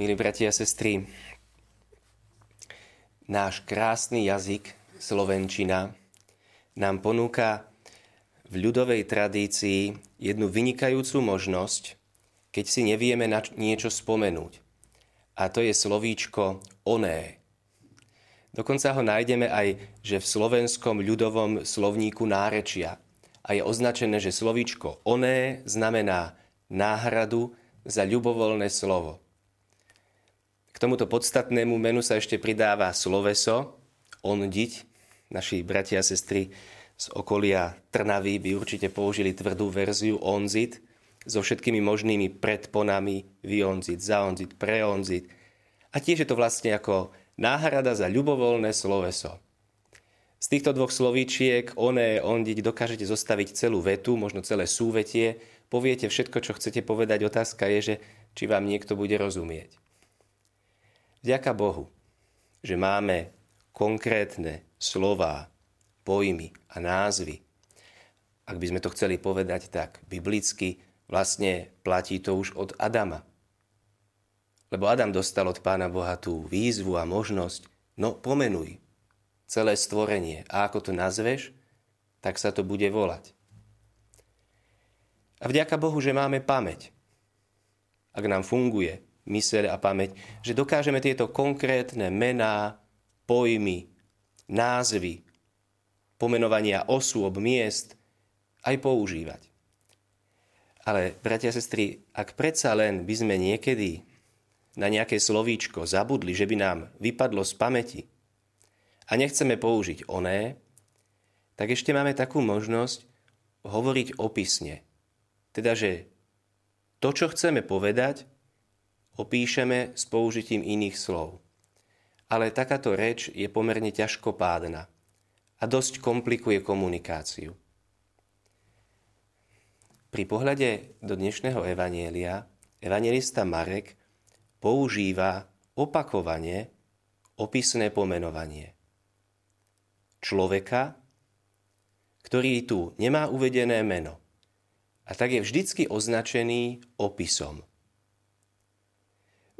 Milí bratia a sestry, náš krásny jazyk, slovenčina, nám ponúka v ľudovej tradícii jednu vynikajúcu možnosť, keď si nevieme na niečo spomenúť. A to je slovíčko oné. Dokonca ho nájdeme aj, že v slovenskom ľudovom slovníku nárečia. A je označené, že slovíčko oné znamená náhradu za ľubovoľné slovo tomuto podstatnému menu sa ešte pridáva sloveso, ondiť. Naši bratia a sestry z okolia Trnavy by určite použili tvrdú verziu onzit so všetkými možnými predponami vyonzit, zaonzit, preonzit. A tiež je to vlastne ako náhrada za ľubovoľné sloveso. Z týchto dvoch slovíčiek oné, ondiť dokážete zostaviť celú vetu, možno celé súvetie, poviete všetko, čo chcete povedať. Otázka je, že či vám niekto bude rozumieť. Vďaka Bohu, že máme konkrétne slová, pojmy a názvy. Ak by sme to chceli povedať tak biblicky, vlastne platí to už od Adama. Lebo Adam dostal od Pána Boha tú výzvu a možnosť, no pomenuj celé stvorenie a ako to nazveš, tak sa to bude volať. A vďaka Bohu, že máme pamäť. Ak nám funguje, myseľ a pamäť, že dokážeme tieto konkrétne mená, pojmy, názvy, pomenovania osôb, miest aj používať. Ale, bratia a sestry, ak predsa len by sme niekedy na nejaké slovíčko zabudli, že by nám vypadlo z pamäti a nechceme použiť oné, tak ešte máme takú možnosť hovoriť opisne. Teda, že to, čo chceme povedať, opíšeme s použitím iných slov. Ale takáto reč je pomerne ťažkopádna a dosť komplikuje komunikáciu. Pri pohľade do dnešného evanielia evangelista Marek používa opakovane opisné pomenovanie. Človeka, ktorý tu nemá uvedené meno a tak je vždycky označený opisom –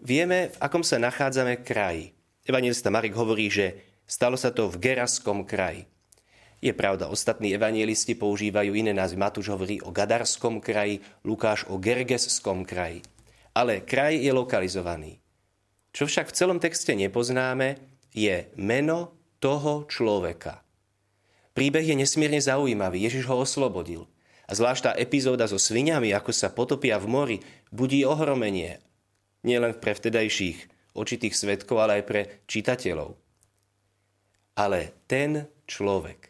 Vieme, v akom sa nachádzame kraji. Evangelista Marek hovorí, že stalo sa to v Geraskom kraji. Je pravda, ostatní evangelisti používajú iné názvy. Matúš hovorí o Gadarskom kraji, Lukáš o Gergesskom kraji. Ale kraj je lokalizovaný. Čo však v celom texte nepoznáme, je meno toho človeka. Príbeh je nesmierne zaujímavý. Ježiš ho oslobodil. A zvlášť tá epizóda so sviniami, ako sa potopia v mori, budí ohromenie nielen pre vtedajších očitých svetkov, ale aj pre čitateľov. Ale ten človek,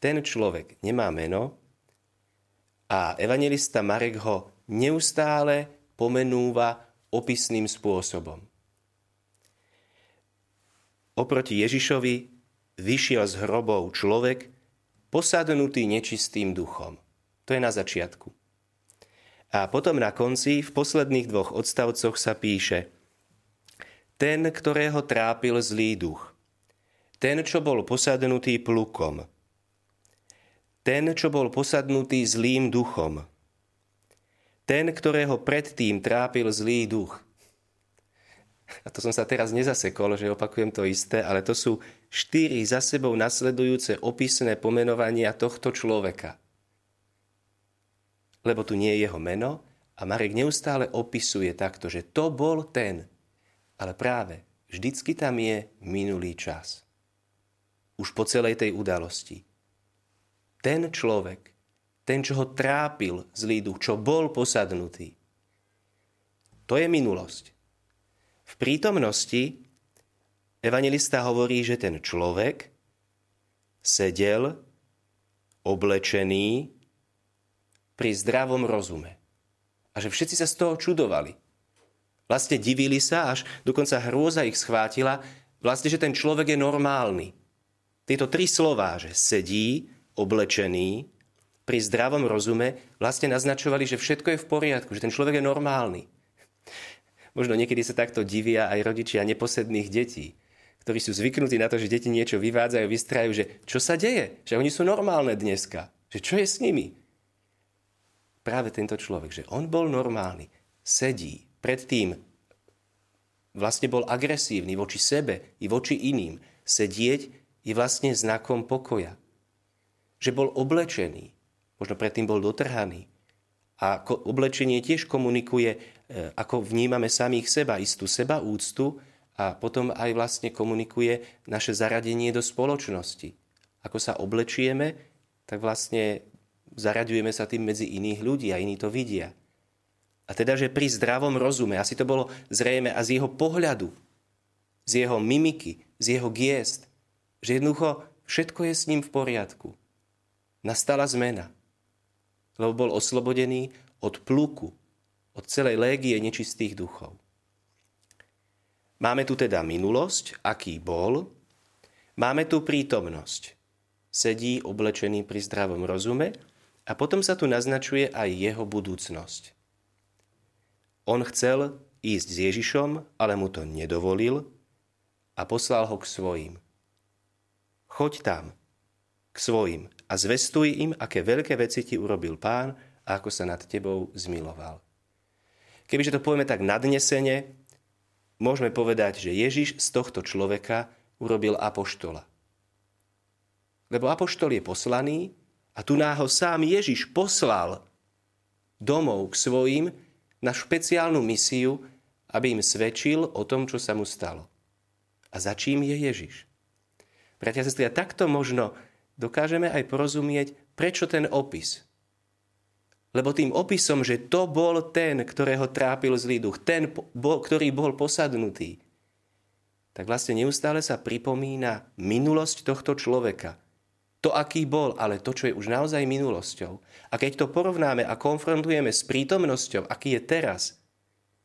ten človek nemá meno a evangelista Marek ho neustále pomenúva opisným spôsobom. Oproti Ježišovi vyšiel z hrobov človek, posadnutý nečistým duchom. To je na začiatku. A potom na konci, v posledných dvoch odstavcoch sa píše Ten, ktorého trápil zlý duch. Ten, čo bol posadnutý plukom. Ten, čo bol posadnutý zlým duchom. Ten, ktorého predtým trápil zlý duch. A to som sa teraz nezasekol, že opakujem to isté, ale to sú štyri za sebou nasledujúce opisné pomenovania tohto človeka lebo tu nie je jeho meno a Marek neustále opisuje takto, že to bol ten. Ale práve vždycky tam je minulý čas. Už po celej tej udalosti. Ten človek, ten, čo ho trápil zlý duch, čo bol posadnutý, to je minulosť. V prítomnosti evangelista hovorí, že ten človek sedel oblečený pri zdravom rozume. A že všetci sa z toho čudovali. Vlastne divili sa, až dokonca hrôza ich schvátila, vlastne, že ten človek je normálny. Tieto tri slová, že sedí, oblečený, pri zdravom rozume, vlastne naznačovali, že všetko je v poriadku, že ten človek je normálny. Možno niekedy sa takto divia aj rodičia neposedných detí, ktorí sú zvyknutí na to, že deti niečo vyvádzajú, vystrajú, že čo sa deje, že oni sú normálne dneska, že čo je s nimi práve tento človek, že on bol normálny, sedí pred tým vlastne bol agresívny voči sebe i voči iným. Sedieť je vlastne znakom pokoja. Že bol oblečený, možno predtým bol dotrhaný. A oblečenie tiež komunikuje, e, ako vnímame samých seba, istú seba úctu a potom aj vlastne komunikuje naše zaradenie do spoločnosti. Ako sa oblečieme, tak vlastne zaraďujeme sa tým medzi iných ľudí a iní to vidia. A teda, že pri zdravom rozume, asi to bolo zrejme a z jeho pohľadu, z jeho mimiky, z jeho giest, že jednoducho všetko je s ním v poriadku. Nastala zmena, lebo bol oslobodený od pluku, od celej légie nečistých duchov. Máme tu teda minulosť, aký bol, máme tu prítomnosť. Sedí oblečený pri zdravom rozume a potom sa tu naznačuje aj jeho budúcnosť. On chcel ísť s Ježišom, ale mu to nedovolil a poslal ho k svojim. Choď tam, k svojim a zvestuj im, aké veľké veci ti urobil pán a ako sa nad tebou zmiloval. Kebyže to povieme tak nadnesene, môžeme povedať, že Ježiš z tohto človeka urobil apoštola. Lebo apoštol je poslaný a tu náho sám Ježiš poslal domov k svojim, na špeciálnu misiu, aby im svedčil o tom, čo sa mu stalo. A za čím je Ježiš? Bratia a sestry, a takto možno dokážeme aj porozumieť, prečo ten opis. Lebo tým opisom, že to bol ten, ktorého trápil zlý duch, ten, ktorý bol posadnutý, tak vlastne neustále sa pripomína minulosť tohto človeka – to, aký bol, ale to, čo je už naozaj minulosťou. A keď to porovnáme a konfrontujeme s prítomnosťou, aký je teraz,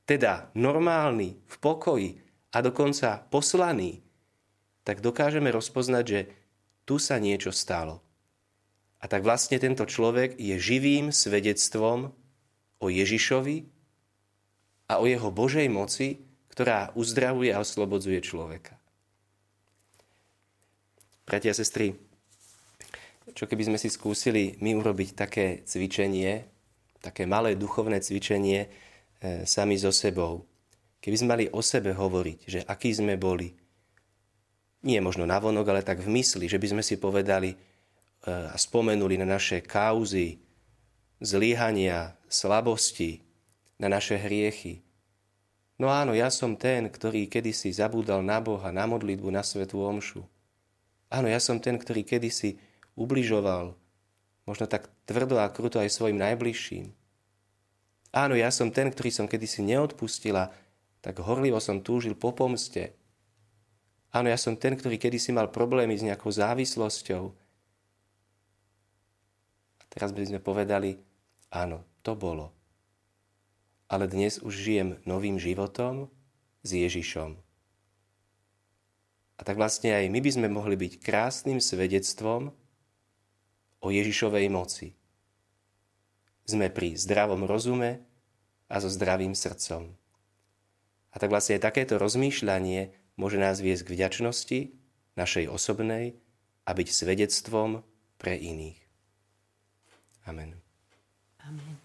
teda normálny, v pokoji a dokonca poslaný, tak dokážeme rozpoznať, že tu sa niečo stalo. A tak vlastne tento človek je živým svedectvom o Ježišovi a o jeho Božej moci, ktorá uzdravuje a oslobodzuje človeka. Bratia a sestry, čo keby sme si skúsili my urobiť také cvičenie, také malé duchovné cvičenie e, sami so sebou. Keby sme mali o sebe hovoriť, že aký sme boli, nie možno navonok, ale tak v mysli, že by sme si povedali e, a spomenuli na naše kauzy, zlyhania, slabosti, na naše hriechy. No áno, ja som ten, ktorý kedysi zabúdal na Boha, na modlitbu, na svetú omšu. Áno, ja som ten, ktorý kedysi ubližoval, možno tak tvrdo a kruto aj svojim najbližším. Áno, ja som ten, ktorý som kedysi neodpustila, tak horlivo som túžil po pomste. Áno, ja som ten, ktorý kedysi mal problémy s nejakou závislosťou. Teraz by sme povedali, áno, to bolo. Ale dnes už žijem novým životom s Ježišom. A tak vlastne aj my by sme mohli byť krásnym svedectvom o Ježišovej moci. Sme pri zdravom rozume a so zdravým srdcom. A tak vlastne takéto rozmýšľanie môže nás viesť k vďačnosti, našej osobnej a byť svedectvom pre iných. Amen. Amen.